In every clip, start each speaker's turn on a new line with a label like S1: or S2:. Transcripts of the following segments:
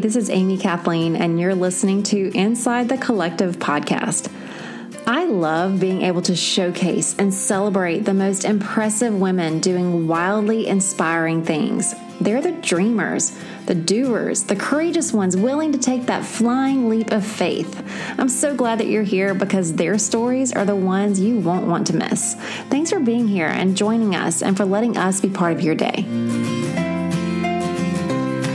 S1: this is Amy Kathleen, and you're listening to Inside the Collective podcast. I love being able to showcase and celebrate the most impressive women doing wildly inspiring things. They're the dreamers, the doers, the courageous ones willing to take that flying leap of faith. I'm so glad that you're here because their stories are the ones you won't want to miss. Thanks for being here and joining us and for letting us be part of your day.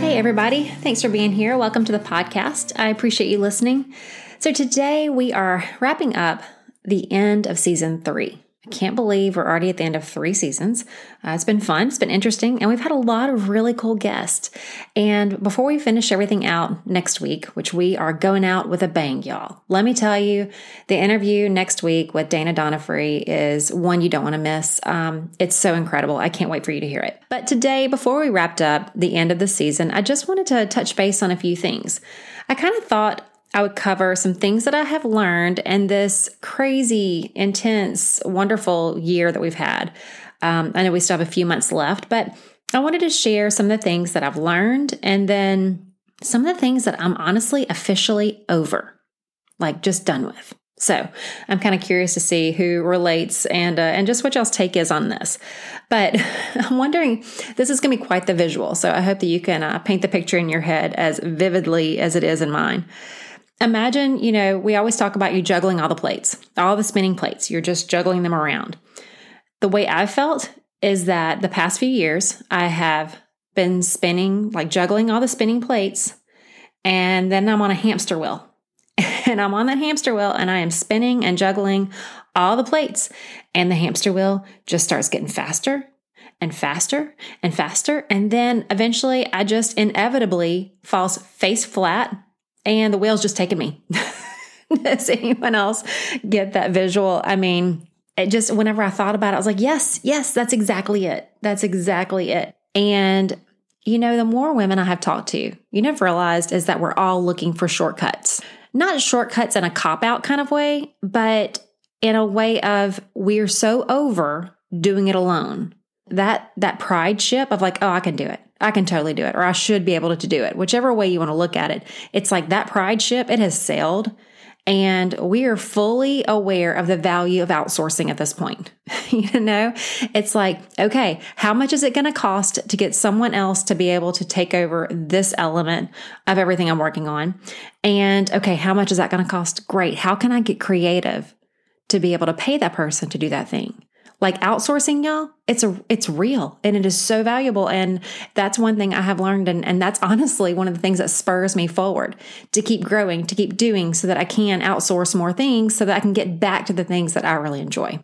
S1: Hey, everybody. Thanks for being here. Welcome to the podcast. I appreciate you listening. So, today we are wrapping up the end of season three. Can't believe we're already at the end of three seasons. Uh, it's been fun, it's been interesting, and we've had a lot of really cool guests. And before we finish everything out next week, which we are going out with a bang, y'all, let me tell you the interview next week with Dana Donofree is one you don't want to miss. Um, it's so incredible. I can't wait for you to hear it. But today, before we wrapped up the end of the season, I just wanted to touch base on a few things. I kind of thought I would cover some things that I have learned in this crazy, intense, wonderful year that we've had. Um, I know we still have a few months left, but I wanted to share some of the things that I've learned and then some of the things that I'm honestly officially over, like just done with. So I'm kind of curious to see who relates and uh, and just what y'all's take is on this. But I'm wondering, this is going to be quite the visual. So I hope that you can uh, paint the picture in your head as vividly as it is in mine. Imagine, you know, we always talk about you juggling all the plates, all the spinning plates. You're just juggling them around. The way I've felt is that the past few years, I have been spinning, like juggling all the spinning plates, and then I'm on a hamster wheel. and I'm on that hamster wheel and I am spinning and juggling all the plates. And the hamster wheel just starts getting faster and faster and faster. And then eventually I just inevitably falls face flat and the whale's just taking me. Does anyone else get that visual? I mean, it just whenever I thought about it, I was like, yes, yes, that's exactly it. That's exactly it. And you know, the more women I have talked to, you know, realized is that we're all looking for shortcuts. Not shortcuts in a cop out kind of way, but in a way of we're so over doing it alone. That that pride ship of like, oh, I can do it. I can totally do it, or I should be able to do it. Whichever way you want to look at it, it's like that pride ship, it has sailed. And we are fully aware of the value of outsourcing at this point. you know, it's like, okay, how much is it going to cost to get someone else to be able to take over this element of everything I'm working on? And okay, how much is that going to cost? Great. How can I get creative to be able to pay that person to do that thing? Like outsourcing y'all it's a it's real and it is so valuable and that's one thing i have learned and, and that's honestly one of the things that spurs me forward to keep growing to keep doing so that i can outsource more things so that i can get back to the things that i really enjoy.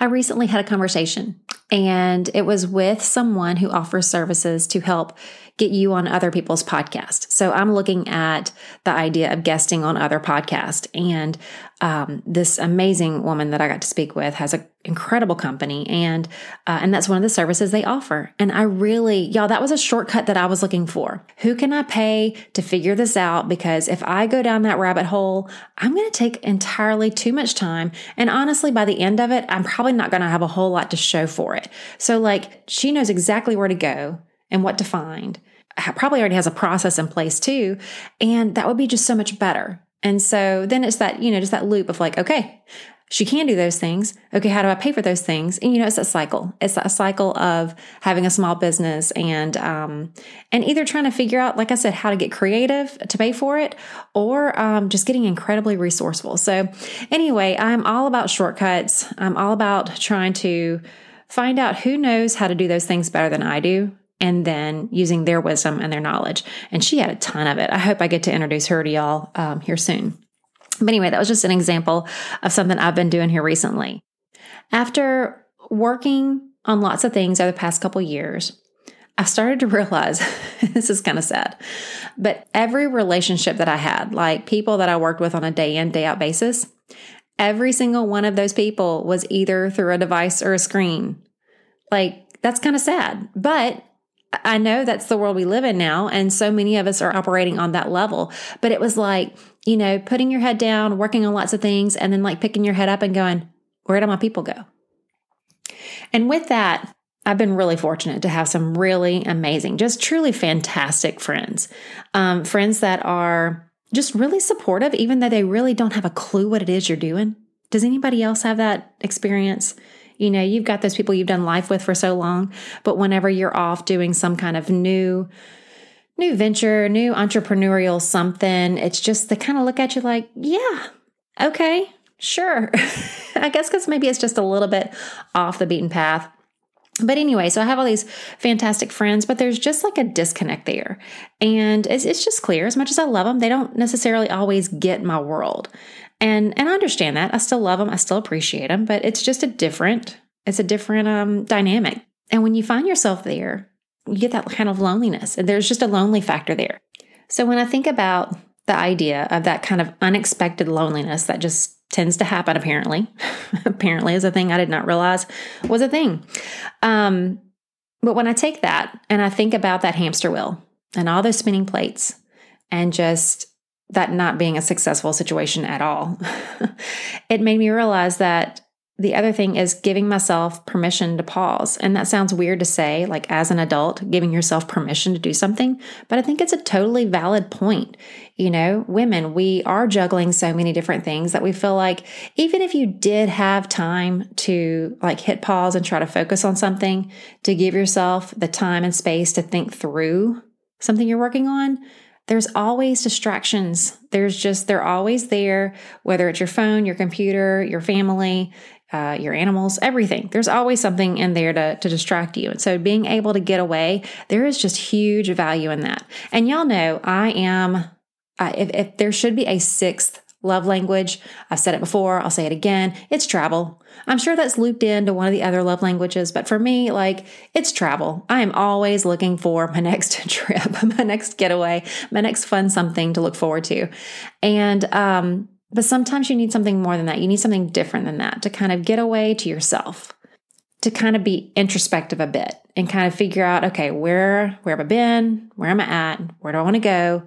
S1: I recently had a conversation and it was with someone who offers services to help get you on other people's podcasts. So I'm looking at the idea of guesting on other podcasts. And um, this amazing woman that I got to speak with has an incredible company, and uh, and that's one of the services they offer. And I really, y'all, that was a shortcut that I was looking for. Who can I pay to figure this out? Because if I go down that rabbit hole, I'm going to take entirely too much time, and honestly, by the end of it, I'm probably not going to have a whole lot to show for it. So, like, she knows exactly where to go and what to find. Probably already has a process in place too. And that would be just so much better. And so then it's that, you know, just that loop of like, okay, she can do those things. Okay, how do I pay for those things? And you know, it's a cycle. It's a cycle of having a small business and um, and either trying to figure out, like I said, how to get creative to pay for it, or um, just getting incredibly resourceful. So anyway, I'm all about shortcuts. I'm all about trying to find out who knows how to do those things better than I do and then using their wisdom and their knowledge. And she had a ton of it. I hope I get to introduce her to y'all um, here soon. But anyway, that was just an example of something I've been doing here recently. After working on lots of things over the past couple years, I started to realize this is kind of sad, but every relationship that I had, like people that I worked with on a day in, day out basis, every single one of those people was either through a device or a screen. Like, that's kind of sad. But I know that's the world we live in now. And so many of us are operating on that level. But it was like, you know, putting your head down, working on lots of things, and then like picking your head up and going, where do my people go? And with that, I've been really fortunate to have some really amazing, just truly fantastic friends. Um, friends that are just really supportive, even though they really don't have a clue what it is you're doing. Does anybody else have that experience? You know, you've got those people you've done life with for so long, but whenever you're off doing some kind of new, new venture, new entrepreneurial something, it's just they kind of look at you like, yeah, okay, sure. I guess because maybe it's just a little bit off the beaten path. But anyway, so I have all these fantastic friends, but there's just like a disconnect there. And it's, it's just clear, as much as I love them, they don't necessarily always get my world. And and I understand that. I still love them. I still appreciate them, but it's just a different, it's a different um, dynamic. And when you find yourself there, you get that kind of loneliness. And there's just a lonely factor there. So when I think about the idea of that kind of unexpected loneliness that just tends to happen apparently apparently is a thing i did not realize was a thing um, but when i take that and i think about that hamster wheel and all those spinning plates and just that not being a successful situation at all it made me realize that the other thing is giving myself permission to pause. And that sounds weird to say, like as an adult, giving yourself permission to do something, but I think it's a totally valid point. You know, women, we are juggling so many different things that we feel like even if you did have time to like hit pause and try to focus on something, to give yourself the time and space to think through something you're working on, there's always distractions. There's just, they're always there, whether it's your phone, your computer, your family, uh, your animals, everything. There's always something in there to, to distract you. And so being able to get away, there is just huge value in that. And y'all know I am, uh, if, if there should be a sixth love language, I've said it before, I'll say it again, it's travel. I'm sure that's looped into one of the other love languages, but for me, like it's travel. I am always looking for my next trip, my next getaway, my next fun something to look forward to. And um, but sometimes you need something more than that. You need something different than that to kind of get away to yourself, to kind of be introspective a bit and kind of figure out, okay, where where have I been? Where am I at? Where do I want to go?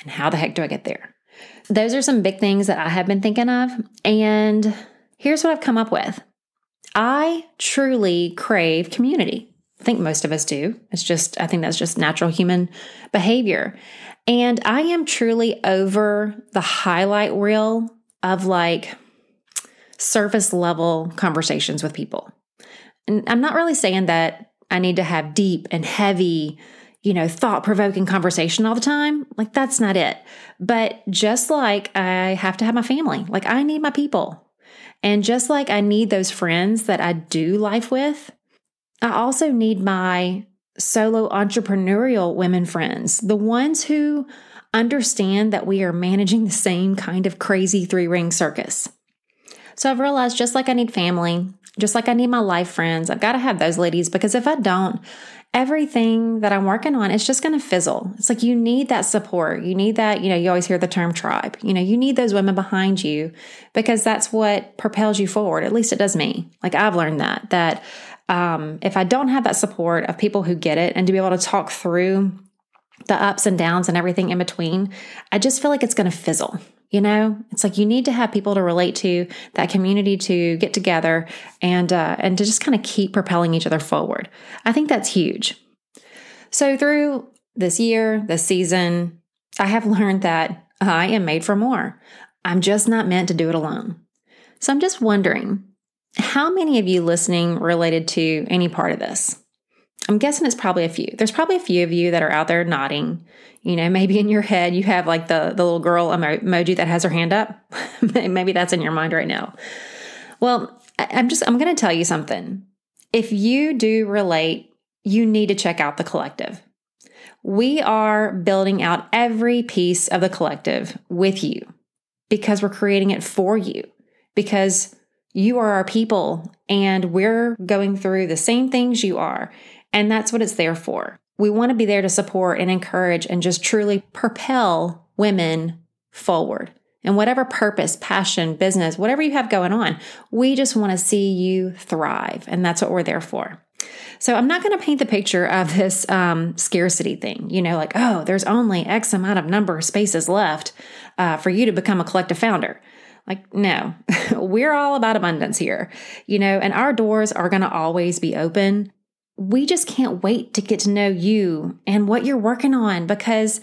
S1: And how the heck do I get there? Those are some big things that I have been thinking of. And here's what I've come up with. I truly crave community. I think most of us do. It's just, I think that's just natural human behavior. And I am truly over the highlight reel of like surface level conversations with people. And I'm not really saying that I need to have deep and heavy, you know, thought provoking conversation all the time. Like, that's not it. But just like I have to have my family, like, I need my people. And just like I need those friends that I do life with, I also need my solo entrepreneurial women friends, the ones who understand that we are managing the same kind of crazy three ring circus. So I've realized just like I need family, just like I need my life friends, I've got to have those ladies because if I don't, everything that I'm working on is just going to fizzle. It's like you need that support. You need that, you know, you always hear the term tribe. You know, you need those women behind you because that's what propels you forward. At least it does me. Like I've learned that, that um, if I don't have that support of people who get it and to be able to talk through the ups and downs and everything in between, I just feel like it's going to fizzle. You know, it's like you need to have people to relate to, that community to get together, and uh, and to just kind of keep propelling each other forward. I think that's huge. So through this year, this season, I have learned that I am made for more. I'm just not meant to do it alone. So I'm just wondering how many of you listening related to any part of this? I'm guessing it's probably a few. There's probably a few of you that are out there nodding. You know, maybe in your head you have like the, the little girl emo- emoji that has her hand up. maybe that's in your mind right now. Well, I'm just, I'm going to tell you something. If you do relate, you need to check out the collective. We are building out every piece of the collective with you because we're creating it for you. Because you are our people and we're going through the same things you are. And that's what it's there for. We want to be there to support and encourage and just truly propel women forward. And whatever purpose, passion, business, whatever you have going on, we just want to see you thrive. And that's what we're there for. So I'm not going to paint the picture of this um, scarcity thing, you know, like, oh, there's only X amount of number of spaces left uh, for you to become a collective founder. Like, no, we're all about abundance here, you know, and our doors are going to always be open. We just can't wait to get to know you and what you're working on because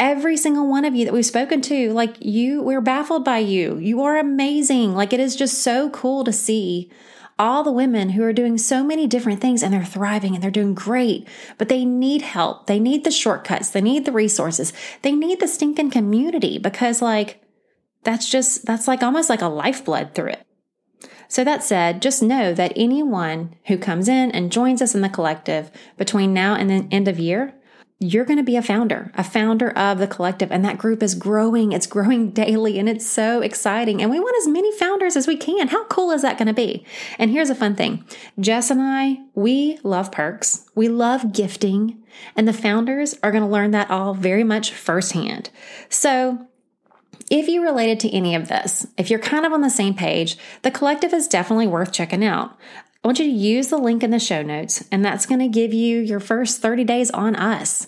S1: every single one of you that we've spoken to, like you, we're baffled by you. You are amazing. Like it is just so cool to see all the women who are doing so many different things and they're thriving and they're doing great, but they need help. They need the shortcuts. They need the resources. They need the stinking community because, like, that's just, that's like almost like a lifeblood through it. So, that said, just know that anyone who comes in and joins us in the collective between now and the end of year, you're going to be a founder, a founder of the collective. And that group is growing. It's growing daily and it's so exciting. And we want as many founders as we can. How cool is that going to be? And here's a fun thing Jess and I, we love perks, we love gifting, and the founders are going to learn that all very much firsthand. So, if you related to any of this, if you're kind of on the same page, the collective is definitely worth checking out. I want you to use the link in the show notes, and that's going to give you your first 30 days on us.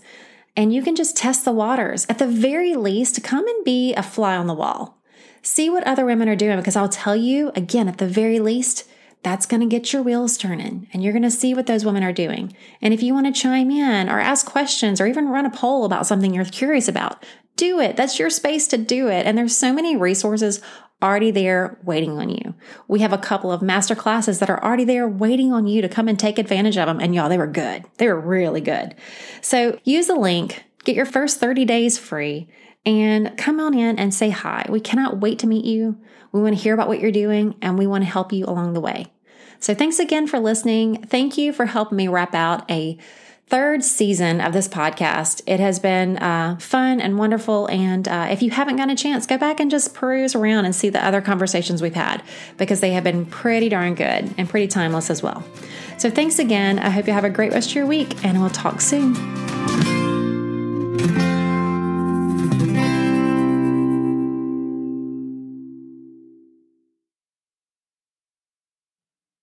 S1: And you can just test the waters. At the very least, come and be a fly on the wall. See what other women are doing, because I'll tell you again, at the very least, that's going to get your wheels turning and you're going to see what those women are doing. And if you want to chime in or ask questions or even run a poll about something you're curious about, do it. That's your space to do it. And there's so many resources already there waiting on you. We have a couple of master classes that are already there waiting on you to come and take advantage of them. And y'all, they were good. They were really good. So use the link, get your first 30 days free, and come on in and say hi. We cannot wait to meet you. We want to hear about what you're doing and we want to help you along the way. So thanks again for listening. Thank you for helping me wrap out a third season of this podcast. It has been uh, fun and wonderful. And uh, if you haven't gotten a chance, go back and just peruse around and see the other conversations we've had because they have been pretty darn good and pretty timeless as well. So thanks again. I hope you have a great rest of your week and we'll talk soon.